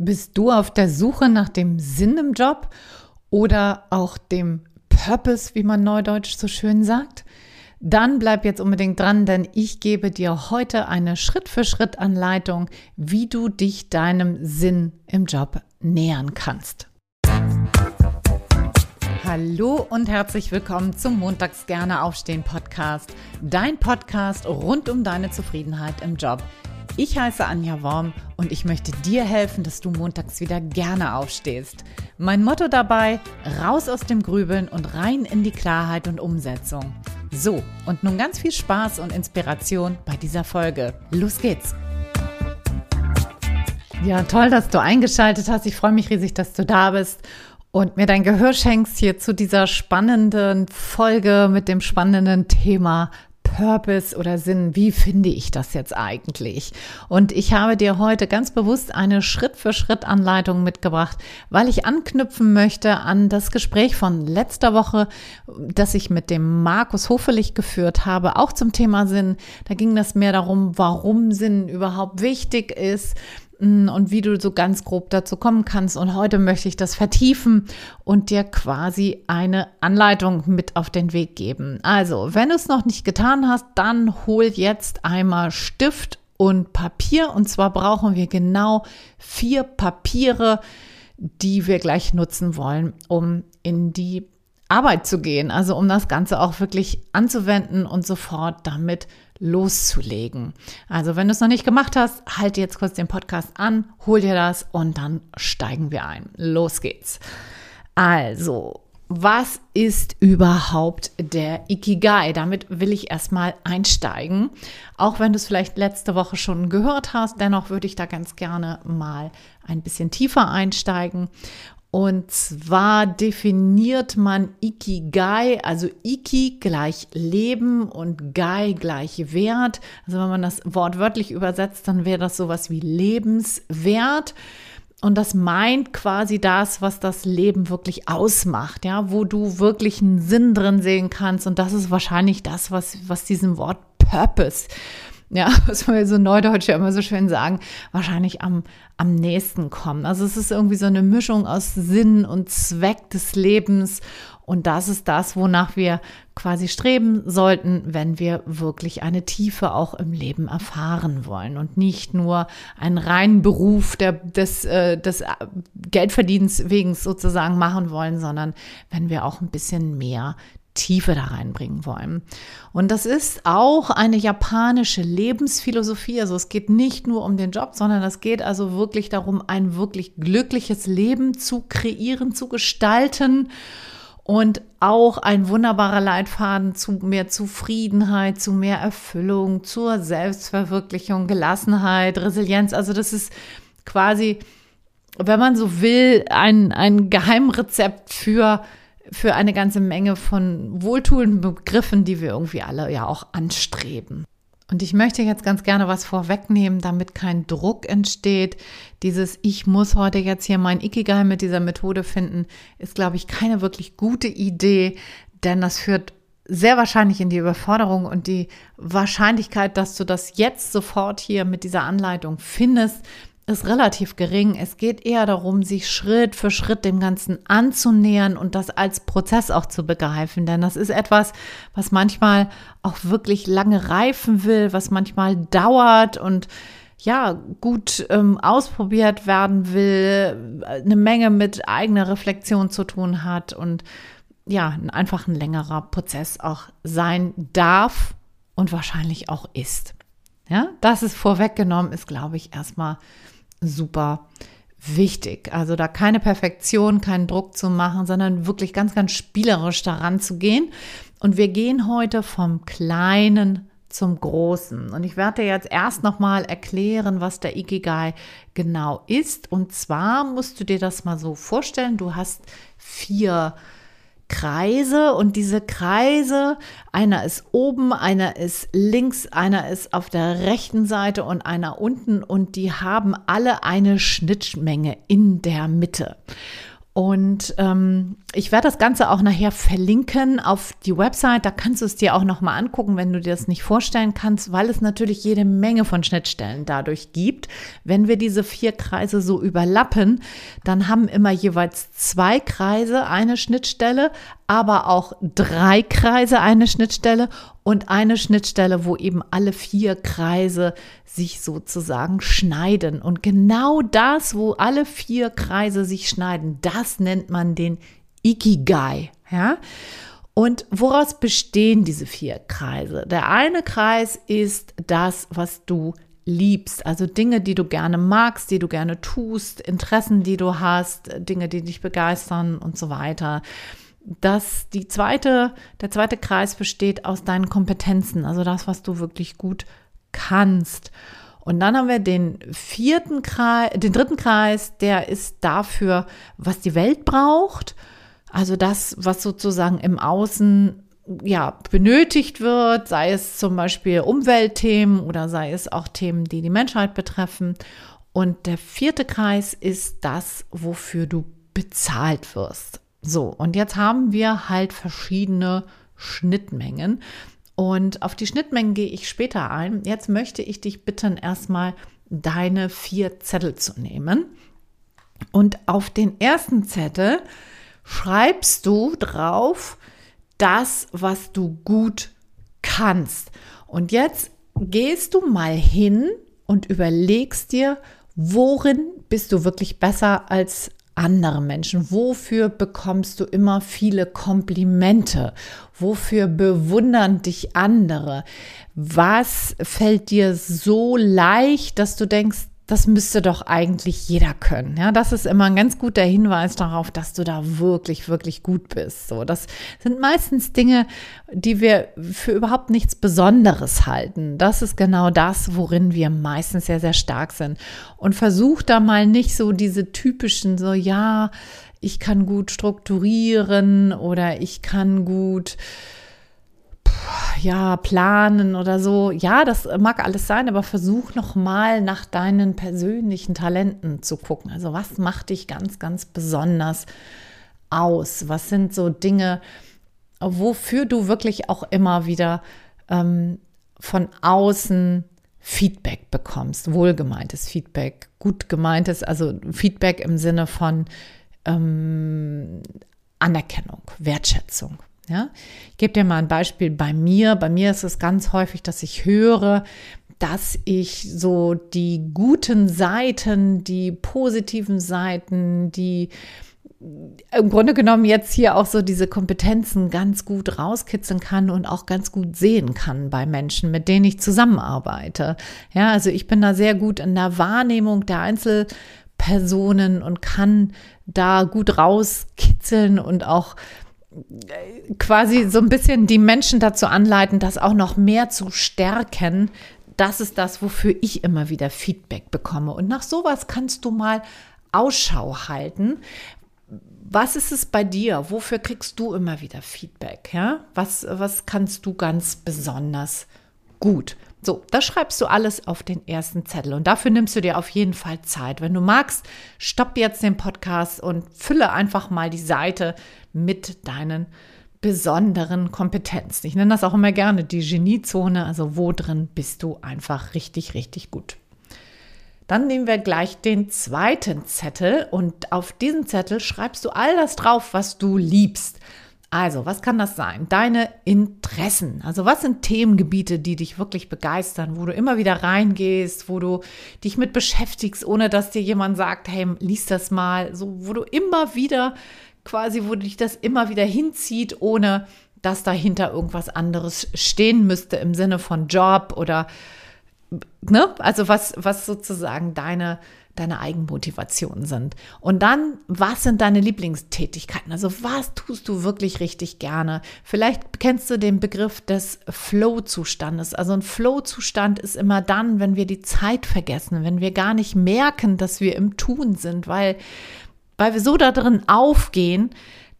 Bist du auf der Suche nach dem Sinn im Job oder auch dem Purpose, wie man neudeutsch so schön sagt? Dann bleib jetzt unbedingt dran, denn ich gebe dir heute eine Schritt-für-Schritt-Anleitung, wie du dich deinem Sinn im Job nähern kannst. Hallo und herzlich willkommen zum Montags gerne aufstehen Podcast, dein Podcast rund um deine Zufriedenheit im Job. Ich heiße Anja Worm und ich möchte dir helfen, dass du montags wieder gerne aufstehst. Mein Motto dabei, raus aus dem Grübeln und rein in die Klarheit und Umsetzung. So, und nun ganz viel Spaß und Inspiration bei dieser Folge. Los geht's! Ja, toll, dass du eingeschaltet hast. Ich freue mich riesig, dass du da bist und mir dein Gehör schenkst hier zu dieser spannenden Folge mit dem spannenden Thema Purpose oder Sinn, wie finde ich das jetzt eigentlich? Und ich habe dir heute ganz bewusst eine Schritt-für-Schritt-Anleitung mitgebracht, weil ich anknüpfen möchte an das Gespräch von letzter Woche, das ich mit dem Markus Hofelich geführt habe, auch zum Thema Sinn. Da ging es mehr darum, warum Sinn überhaupt wichtig ist, und wie du so ganz grob dazu kommen kannst. Und heute möchte ich das vertiefen und dir quasi eine Anleitung mit auf den Weg geben. Also, wenn du es noch nicht getan hast, dann hol jetzt einmal Stift und Papier. Und zwar brauchen wir genau vier Papiere, die wir gleich nutzen wollen, um in die Arbeit zu gehen. Also um das Ganze auch wirklich anzuwenden und sofort damit loszulegen. Also wenn du es noch nicht gemacht hast, halte jetzt kurz den Podcast an, hol dir das und dann steigen wir ein. Los geht's. Also, was ist überhaupt der Ikigai? Damit will ich erstmal einsteigen. Auch wenn du es vielleicht letzte Woche schon gehört hast, dennoch würde ich da ganz gerne mal ein bisschen tiefer einsteigen. Und zwar definiert man Ikigai, also Iki gleich Leben und Gai gleich Wert. Also wenn man das Wort wörtlich übersetzt, dann wäre das sowas wie Lebenswert. Und das meint quasi das, was das Leben wirklich ausmacht, ja, wo du wirklich einen Sinn drin sehen kannst. Und das ist wahrscheinlich das, was, was diesem Wort Purpose ja, was wir so Neudeutsch immer so schön sagen, wahrscheinlich am, am nächsten kommen. Also es ist irgendwie so eine Mischung aus Sinn und Zweck des Lebens. Und das ist das, wonach wir quasi streben sollten, wenn wir wirklich eine Tiefe auch im Leben erfahren wollen und nicht nur einen reinen Beruf der, des, äh, des Geldverdienens wegen sozusagen machen wollen, sondern wenn wir auch ein bisschen mehr Tiefe da reinbringen wollen. Und das ist auch eine japanische Lebensphilosophie. Also es geht nicht nur um den Job, sondern es geht also wirklich darum, ein wirklich glückliches Leben zu kreieren, zu gestalten und auch ein wunderbarer Leitfaden zu mehr Zufriedenheit, zu mehr Erfüllung, zur Selbstverwirklichung, Gelassenheit, Resilienz. Also das ist quasi, wenn man so will, ein, ein Geheimrezept für für eine ganze Menge von wohltuenden Begriffen, die wir irgendwie alle ja auch anstreben. Und ich möchte jetzt ganz gerne was vorwegnehmen, damit kein Druck entsteht. Dieses Ich muss heute jetzt hier mein Ikigai mit dieser Methode finden, ist, glaube ich, keine wirklich gute Idee, denn das führt sehr wahrscheinlich in die Überforderung und die Wahrscheinlichkeit, dass du das jetzt sofort hier mit dieser Anleitung findest, ist relativ gering. Es geht eher darum, sich Schritt für Schritt dem Ganzen anzunähern und das als Prozess auch zu begreifen. Denn das ist etwas, was manchmal auch wirklich lange reifen will, was manchmal dauert und ja, gut ähm, ausprobiert werden will, eine Menge mit eigener Reflexion zu tun hat und ja, einfach ein längerer Prozess auch sein darf und wahrscheinlich auch ist. Ja, das ist vorweggenommen, ist, glaube ich, erstmal super wichtig. Also da keine Perfektion, keinen Druck zu machen, sondern wirklich ganz, ganz spielerisch daran zu gehen. Und wir gehen heute vom Kleinen zum Großen. Und ich werde dir jetzt erst nochmal erklären, was der Ikigai genau ist. Und zwar musst du dir das mal so vorstellen, du hast vier Kreise und diese Kreise, einer ist oben, einer ist links, einer ist auf der rechten Seite und einer unten und die haben alle eine Schnittmenge in der Mitte. Und ähm, ich werde das Ganze auch nachher verlinken auf die Website. Da kannst du es dir auch nochmal angucken, wenn du dir das nicht vorstellen kannst, weil es natürlich jede Menge von Schnittstellen dadurch gibt. Wenn wir diese vier Kreise so überlappen, dann haben immer jeweils zwei Kreise eine Schnittstelle, aber auch drei Kreise eine Schnittstelle und eine Schnittstelle, wo eben alle vier Kreise sich sozusagen schneiden. Und genau das, wo alle vier Kreise sich schneiden, das nennt man den Ikigai. Ja? Und woraus bestehen diese vier Kreise? Der eine Kreis ist das, was du liebst, also Dinge, die du gerne magst, die du gerne tust, Interessen, die du hast, Dinge, die dich begeistern und so weiter dass die zweite, der zweite Kreis besteht aus deinen Kompetenzen, also das, was du wirklich gut kannst. Und dann haben wir den vierten Kreis, den dritten Kreis, der ist dafür, was die Welt braucht. Also das, was sozusagen im Außen ja, benötigt wird, sei es zum Beispiel Umweltthemen oder sei es auch Themen, die die Menschheit betreffen. Und der vierte Kreis ist das, wofür du bezahlt wirst. So, und jetzt haben wir halt verschiedene Schnittmengen. Und auf die Schnittmengen gehe ich später ein. Jetzt möchte ich dich bitten, erstmal deine vier Zettel zu nehmen. Und auf den ersten Zettel schreibst du drauf das, was du gut kannst. Und jetzt gehst du mal hin und überlegst dir, worin bist du wirklich besser als andere Menschen? Wofür bekommst du immer viele Komplimente? Wofür bewundern dich andere? Was fällt dir so leicht, dass du denkst, das müsste doch eigentlich jeder können. Ja, das ist immer ein ganz guter Hinweis darauf, dass du da wirklich, wirklich gut bist. So, das sind meistens Dinge, die wir für überhaupt nichts Besonderes halten. Das ist genau das, worin wir meistens sehr, sehr stark sind. Und versuch da mal nicht so diese typischen, so, ja, ich kann gut strukturieren oder ich kann gut ja, planen oder so. Ja, das mag alles sein, aber versuch noch mal nach deinen persönlichen Talenten zu gucken. Also was macht dich ganz, ganz besonders aus? Was sind so Dinge, wofür du wirklich auch immer wieder ähm, von außen Feedback bekommst, wohlgemeintes Feedback, gut gemeintes, also Feedback im Sinne von ähm, Anerkennung, Wertschätzung. Ja? Ich gebe dir mal ein Beispiel bei mir. Bei mir ist es ganz häufig, dass ich höre, dass ich so die guten Seiten, die positiven Seiten, die im Grunde genommen jetzt hier auch so diese Kompetenzen ganz gut rauskitzeln kann und auch ganz gut sehen kann bei Menschen, mit denen ich zusammenarbeite. Ja, also ich bin da sehr gut in der Wahrnehmung der Einzelpersonen und kann da gut rauskitzeln und auch quasi so ein bisschen die Menschen dazu anleiten, das auch noch mehr zu stärken. Das ist das, wofür ich immer wieder Feedback bekomme. Und nach sowas kannst du mal Ausschau halten. Was ist es bei dir? Wofür kriegst du immer wieder Feedback? Ja? Was, was kannst du ganz besonders gut? So, das schreibst du alles auf den ersten Zettel und dafür nimmst du dir auf jeden Fall Zeit. Wenn du magst, stopp jetzt den Podcast und fülle einfach mal die Seite mit deinen besonderen Kompetenzen. Ich nenne das auch immer gerne die Geniezone, also wo drin bist du einfach richtig, richtig gut. Dann nehmen wir gleich den zweiten Zettel und auf diesen Zettel schreibst du all das drauf, was du liebst. Also, was kann das sein? Deine Interessen. Also, was sind Themengebiete, die dich wirklich begeistern, wo du immer wieder reingehst, wo du dich mit beschäftigst, ohne dass dir jemand sagt, hey, lies das mal, so, wo du immer wieder quasi, wo dich das immer wieder hinzieht, ohne dass dahinter irgendwas anderes stehen müsste im Sinne von Job oder, ne? Also, was, was sozusagen deine deine Eigenmotivationen sind. Und dann, was sind deine Lieblingstätigkeiten? Also was tust du wirklich richtig gerne? Vielleicht kennst du den Begriff des Flow-Zustandes. Also ein Flow-Zustand ist immer dann, wenn wir die Zeit vergessen, wenn wir gar nicht merken, dass wir im Tun sind, weil, weil wir so da drin aufgehen,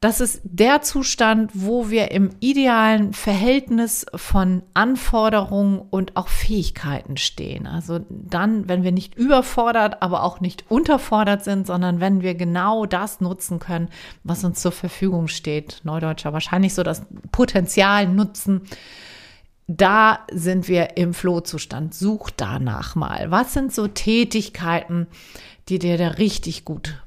Das ist der Zustand, wo wir im idealen Verhältnis von Anforderungen und auch Fähigkeiten stehen. Also dann, wenn wir nicht überfordert, aber auch nicht unterfordert sind, sondern wenn wir genau das nutzen können, was uns zur Verfügung steht. Neudeutscher wahrscheinlich so das Potenzial nutzen. Da sind wir im Flohzustand. Such danach mal. Was sind so Tätigkeiten, die dir da richtig gut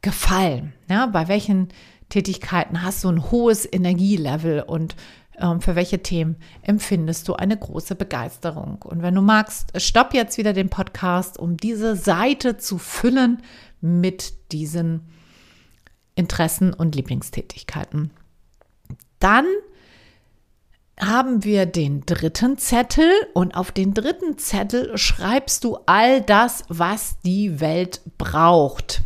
gefallen? Ja, bei welchen Tätigkeiten hast du ein hohes Energielevel und ähm, für welche Themen empfindest du eine große Begeisterung? Und wenn du magst, stopp jetzt wieder den Podcast, um diese Seite zu füllen mit diesen Interessen und Lieblingstätigkeiten. Dann haben wir den dritten Zettel und auf den dritten Zettel schreibst du all das, was die Welt braucht.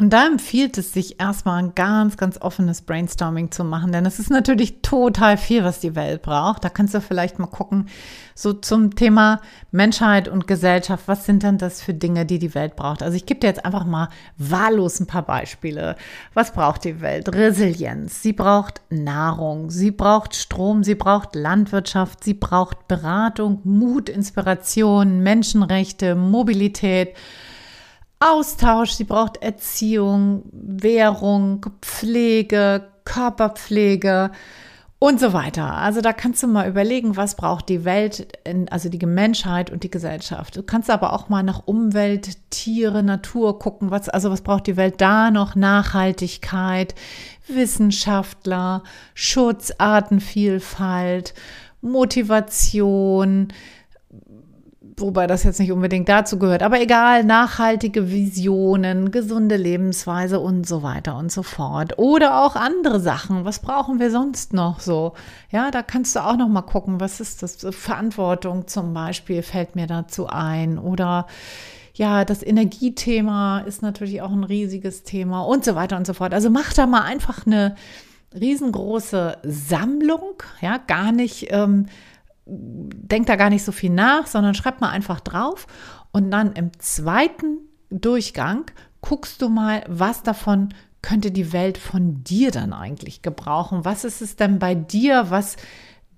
Und da empfiehlt es sich erstmal ein ganz, ganz offenes Brainstorming zu machen, denn es ist natürlich total viel, was die Welt braucht. Da kannst du vielleicht mal gucken, so zum Thema Menschheit und Gesellschaft, was sind denn das für Dinge, die die Welt braucht? Also ich gebe dir jetzt einfach mal wahllos ein paar Beispiele. Was braucht die Welt? Resilienz. Sie braucht Nahrung. Sie braucht Strom. Sie braucht Landwirtschaft. Sie braucht Beratung, Mut, Inspiration, Menschenrechte, Mobilität. Austausch, sie braucht Erziehung, Währung, Pflege, Körperpflege und so weiter. Also da kannst du mal überlegen, was braucht die Welt, also die Menschheit und die Gesellschaft. Du kannst aber auch mal nach Umwelt, Tiere, Natur gucken, was, also was braucht die Welt da noch? Nachhaltigkeit, Wissenschaftler, Schutz, Artenvielfalt, Motivation, wobei das jetzt nicht unbedingt dazu gehört, aber egal, nachhaltige Visionen, gesunde Lebensweise und so weiter und so fort. Oder auch andere Sachen. Was brauchen wir sonst noch so? Ja, da kannst du auch noch mal gucken, was ist das? Verantwortung zum Beispiel fällt mir dazu ein. Oder ja, das Energiethema ist natürlich auch ein riesiges Thema und so weiter und so fort. Also mach da mal einfach eine riesengroße Sammlung, ja, gar nicht. Ähm, denk da gar nicht so viel nach, sondern schreib mal einfach drauf. Und dann im zweiten Durchgang guckst du mal, was davon könnte die Welt von dir dann eigentlich gebrauchen? Was ist es denn bei dir, was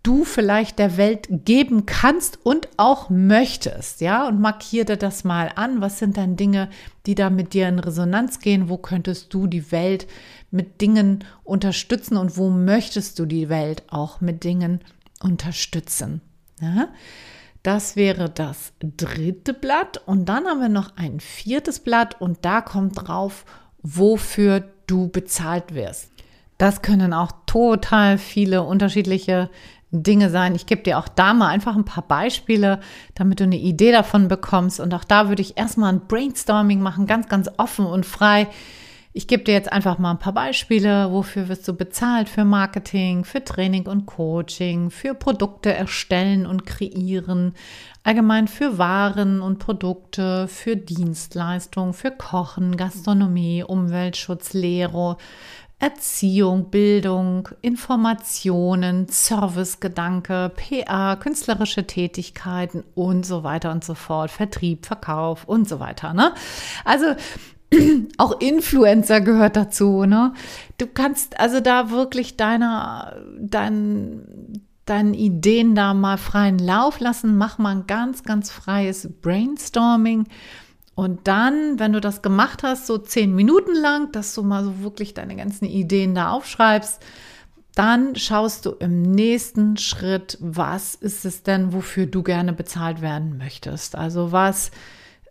du vielleicht der Welt geben kannst und auch möchtest, ja? Und markiere das mal an. Was sind dann Dinge, die da mit dir in Resonanz gehen? Wo könntest du die Welt mit Dingen unterstützen und wo möchtest du die Welt auch mit Dingen unterstützen. Ja? Das wäre das dritte Blatt. Und dann haben wir noch ein viertes Blatt und da kommt drauf, wofür du bezahlt wirst. Das können auch total viele unterschiedliche Dinge sein. Ich gebe dir auch da mal einfach ein paar Beispiele, damit du eine Idee davon bekommst. Und auch da würde ich erstmal ein Brainstorming machen, ganz, ganz offen und frei. Ich gebe dir jetzt einfach mal ein paar Beispiele. Wofür wirst du bezahlt? Für Marketing, für Training und Coaching, für Produkte erstellen und kreieren, allgemein für Waren und Produkte, für Dienstleistungen, für Kochen, Gastronomie, Umweltschutz, Lehre, Erziehung, Bildung, Informationen, Servicegedanke, PA, künstlerische Tätigkeiten und so weiter und so fort, Vertrieb, Verkauf und so weiter. Ne? Also auch Influencer gehört dazu, ne? Du kannst also da wirklich deiner, dein, deinen Ideen da mal freien Lauf lassen. Mach mal ein ganz, ganz freies Brainstorming. Und dann, wenn du das gemacht hast, so zehn Minuten lang, dass du mal so wirklich deine ganzen Ideen da aufschreibst, dann schaust du im nächsten Schritt, was ist es denn, wofür du gerne bezahlt werden möchtest. Also was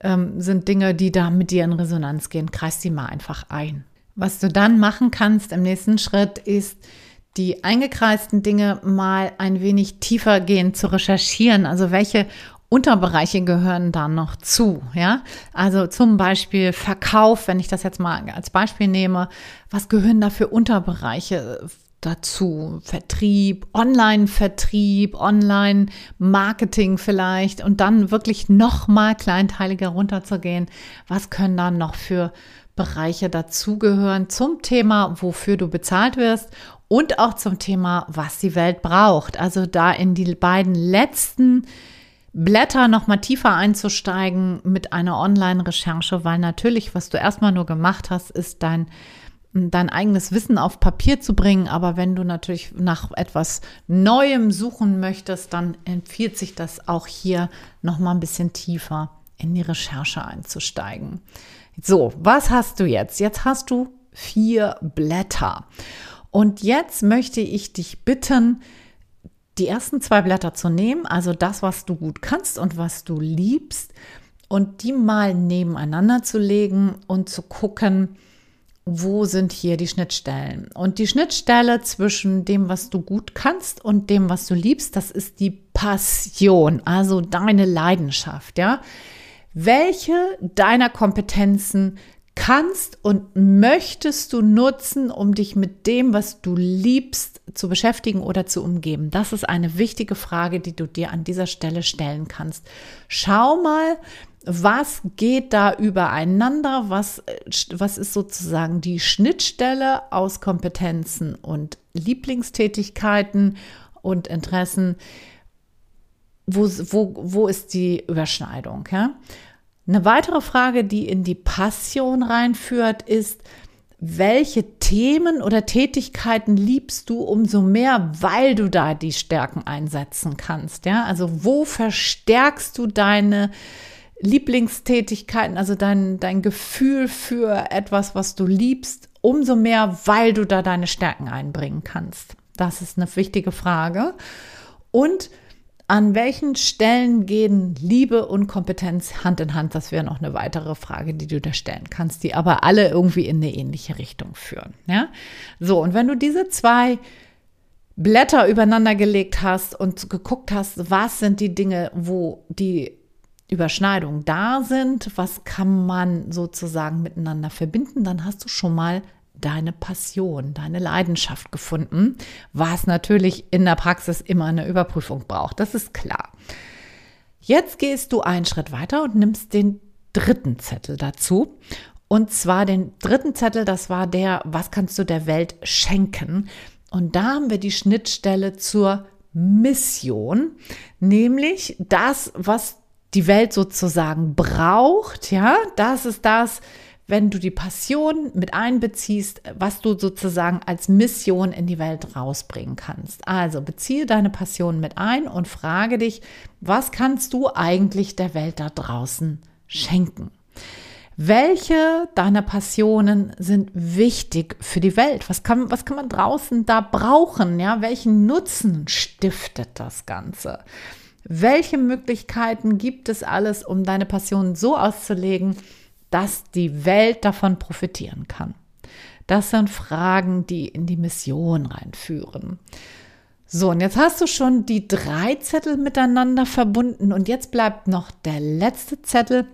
ähm, sind Dinge, die da mit dir in Resonanz gehen. Kreis die mal einfach ein. Was du dann machen kannst im nächsten Schritt ist, die eingekreisten Dinge mal ein wenig tiefer gehen zu recherchieren. Also welche Unterbereiche gehören da noch zu, ja? Also zum Beispiel Verkauf, wenn ich das jetzt mal als Beispiel nehme, was gehören da für Unterbereiche? Dazu. Vertrieb, Online-Vertrieb, Online-Marketing vielleicht und dann wirklich noch mal kleinteiliger runterzugehen. Was können dann noch für Bereiche dazugehören zum Thema, wofür du bezahlt wirst und auch zum Thema, was die Welt braucht. Also da in die beiden letzten Blätter noch mal tiefer einzusteigen mit einer Online-Recherche, weil natürlich, was du erstmal nur gemacht hast, ist dein dein eigenes Wissen auf Papier zu bringen. Aber wenn du natürlich nach etwas Neuem suchen möchtest, dann empfiehlt sich das auch hier noch mal ein bisschen tiefer in die Recherche einzusteigen. So, was hast du jetzt? Jetzt hast du vier Blätter. Und jetzt möchte ich dich bitten, die ersten zwei Blätter zu nehmen, also das, was du gut kannst und was du liebst, und die mal nebeneinander zu legen und zu gucken, wo sind hier die Schnittstellen? Und die Schnittstelle zwischen dem, was du gut kannst und dem, was du liebst, das ist die Passion, also deine Leidenschaft, ja. Welche deiner Kompetenzen kannst und möchtest du nutzen, um dich mit dem, was du liebst, zu beschäftigen oder zu umgeben? Das ist eine wichtige Frage, die du dir an dieser Stelle stellen kannst. Schau mal, was geht da übereinander? Was, was ist sozusagen die Schnittstelle aus Kompetenzen und Lieblingstätigkeiten und Interessen? Wo, wo, wo ist die Überschneidung? Ja? Eine weitere Frage, die in die Passion reinführt, ist, welche Themen oder Tätigkeiten liebst du umso mehr, weil du da die Stärken einsetzen kannst? Ja, also wo verstärkst du deine Lieblingstätigkeiten, also dein, dein Gefühl für etwas, was du liebst, umso mehr, weil du da deine Stärken einbringen kannst? Das ist eine wichtige Frage. Und an welchen Stellen gehen Liebe und Kompetenz Hand in Hand? Das wäre noch eine weitere Frage, die du da stellen kannst, die aber alle irgendwie in eine ähnliche Richtung führen. Ja? So, und wenn du diese zwei Blätter übereinander gelegt hast und geguckt hast, was sind die Dinge, wo die Überschneidungen da sind, was kann man sozusagen miteinander verbinden, dann hast du schon mal deine Passion, deine Leidenschaft gefunden, was natürlich in der Praxis immer eine Überprüfung braucht. Das ist klar. Jetzt gehst du einen Schritt weiter und nimmst den dritten Zettel dazu. Und zwar den dritten Zettel, das war der, was kannst du der Welt schenken? Und da haben wir die Schnittstelle zur Mission, nämlich das, was die Welt sozusagen braucht, ja, das ist das, wenn du die Passion mit einbeziehst, was du sozusagen als Mission in die Welt rausbringen kannst. Also beziehe deine Passion mit ein und frage dich, was kannst du eigentlich der Welt da draußen schenken? Welche deiner Passionen sind wichtig für die Welt? Was kann, was kann man draußen da brauchen? Ja, welchen Nutzen stiftet das Ganze? Welche Möglichkeiten gibt es alles, um deine Passion so auszulegen, dass die Welt davon profitieren kann? Das sind Fragen, die in die Mission reinführen. So, und jetzt hast du schon die drei Zettel miteinander verbunden und jetzt bleibt noch der letzte Zettel,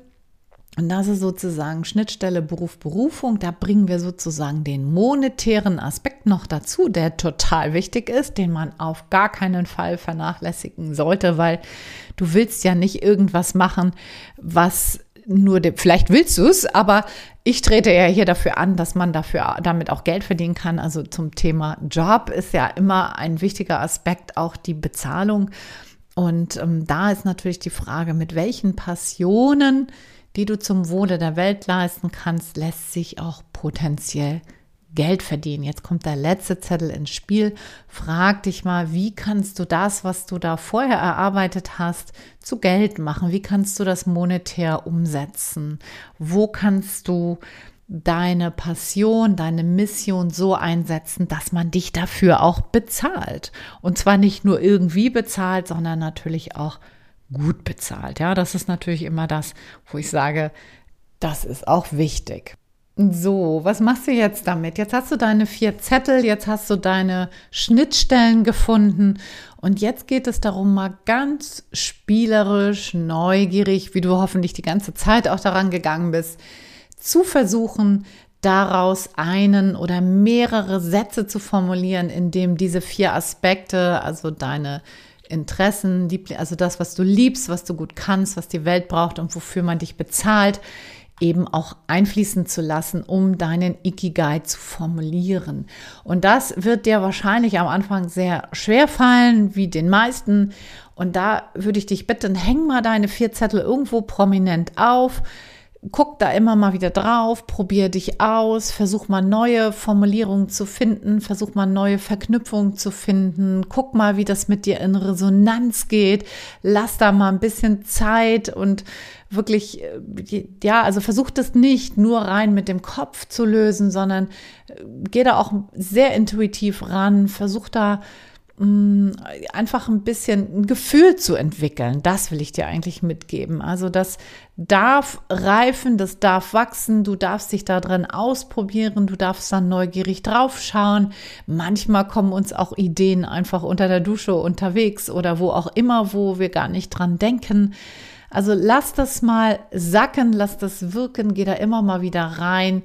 und das ist sozusagen Schnittstelle Beruf, Berufung. Da bringen wir sozusagen den monetären Aspekt noch dazu, der total wichtig ist, den man auf gar keinen Fall vernachlässigen sollte, weil du willst ja nicht irgendwas machen, was nur, de, vielleicht willst du es, aber ich trete ja hier dafür an, dass man dafür damit auch Geld verdienen kann. Also zum Thema Job ist ja immer ein wichtiger Aspekt auch die Bezahlung. Und ähm, da ist natürlich die Frage, mit welchen Passionen die du zum Wohle der Welt leisten kannst, lässt sich auch potenziell Geld verdienen. Jetzt kommt der letzte Zettel ins Spiel. Frag dich mal, wie kannst du das, was du da vorher erarbeitet hast, zu Geld machen? Wie kannst du das monetär umsetzen? Wo kannst du deine Passion, deine Mission so einsetzen, dass man dich dafür auch bezahlt? Und zwar nicht nur irgendwie bezahlt, sondern natürlich auch gut bezahlt. Ja, das ist natürlich immer das, wo ich sage, das ist auch wichtig. So, was machst du jetzt damit? Jetzt hast du deine vier Zettel, jetzt hast du deine Schnittstellen gefunden und jetzt geht es darum, mal ganz spielerisch, neugierig, wie du hoffentlich die ganze Zeit auch daran gegangen bist, zu versuchen, daraus einen oder mehrere Sätze zu formulieren, in dem diese vier Aspekte, also deine Interessen, also das, was du liebst, was du gut kannst, was die Welt braucht und wofür man dich bezahlt, eben auch einfließen zu lassen, um deinen Ikigai zu formulieren. Und das wird dir wahrscheinlich am Anfang sehr schwer fallen, wie den meisten. Und da würde ich dich bitten, häng mal deine vier Zettel irgendwo prominent auf. Guck da immer mal wieder drauf, probier dich aus, versuch mal neue Formulierungen zu finden, versuch mal neue Verknüpfungen zu finden, guck mal, wie das mit dir in Resonanz geht, lass da mal ein bisschen Zeit und wirklich, äh, ja, also versuch das nicht nur rein mit dem Kopf zu lösen, sondern äh, geh da auch sehr intuitiv ran, versuch da einfach ein bisschen ein Gefühl zu entwickeln. Das will ich dir eigentlich mitgeben. Also das darf reifen, das darf wachsen, du darfst dich da drin ausprobieren, du darfst dann neugierig draufschauen. Manchmal kommen uns auch Ideen einfach unter der Dusche unterwegs oder wo auch immer, wo wir gar nicht dran denken. Also lass das mal sacken, lass das wirken, geh da immer mal wieder rein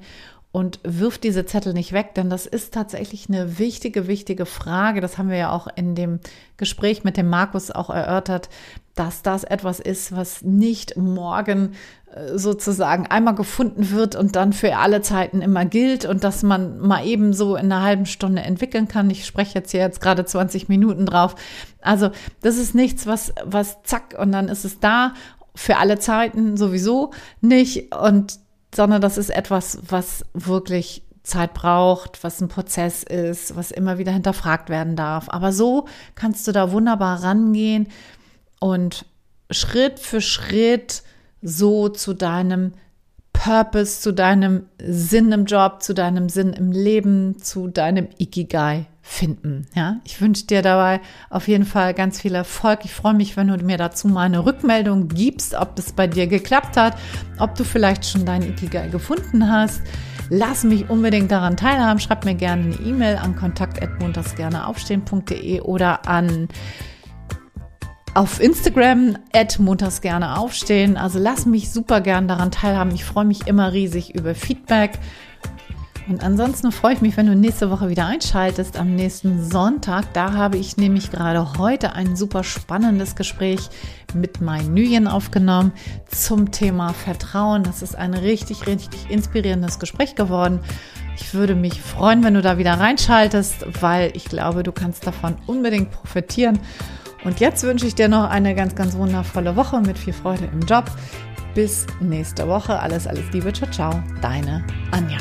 und wirf diese Zettel nicht weg, denn das ist tatsächlich eine wichtige, wichtige Frage. Das haben wir ja auch in dem Gespräch mit dem Markus auch erörtert, dass das etwas ist, was nicht morgen äh, sozusagen einmal gefunden wird und dann für alle Zeiten immer gilt und dass man mal eben so in einer halben Stunde entwickeln kann. Ich spreche jetzt hier jetzt gerade 20 Minuten drauf. Also das ist nichts, was, was zack und dann ist es da für alle Zeiten sowieso nicht. Und sondern das ist etwas, was wirklich Zeit braucht, was ein Prozess ist, was immer wieder hinterfragt werden darf. Aber so kannst du da wunderbar rangehen und Schritt für Schritt so zu deinem Purpose, zu deinem Sinn im Job, zu deinem Sinn im Leben, zu deinem Ikigai finden. Ja, ich wünsche dir dabei auf jeden Fall ganz viel Erfolg. Ich freue mich, wenn du mir dazu mal eine Rückmeldung gibst, ob das bei dir geklappt hat, ob du vielleicht schon dein Ikigai gefunden hast. Lass mich unbedingt daran teilhaben. Schreib mir gerne eine E-Mail an kontakt@montagsgerneaufstehen.de oder an auf Instagram at montags gerne aufstehen. Also lass mich super gern daran teilhaben. Ich freue mich immer riesig über Feedback. Und ansonsten freue ich mich, wenn du nächste Woche wieder einschaltest, am nächsten Sonntag. Da habe ich nämlich gerade heute ein super spannendes Gespräch mit meinen Nguyen aufgenommen zum Thema Vertrauen. Das ist ein richtig, richtig inspirierendes Gespräch geworden. Ich würde mich freuen, wenn du da wieder reinschaltest, weil ich glaube, du kannst davon unbedingt profitieren. Und jetzt wünsche ich dir noch eine ganz, ganz wundervolle Woche mit viel Freude im Job. Bis nächste Woche. Alles, alles Liebe. Ciao, ciao. Deine Anja.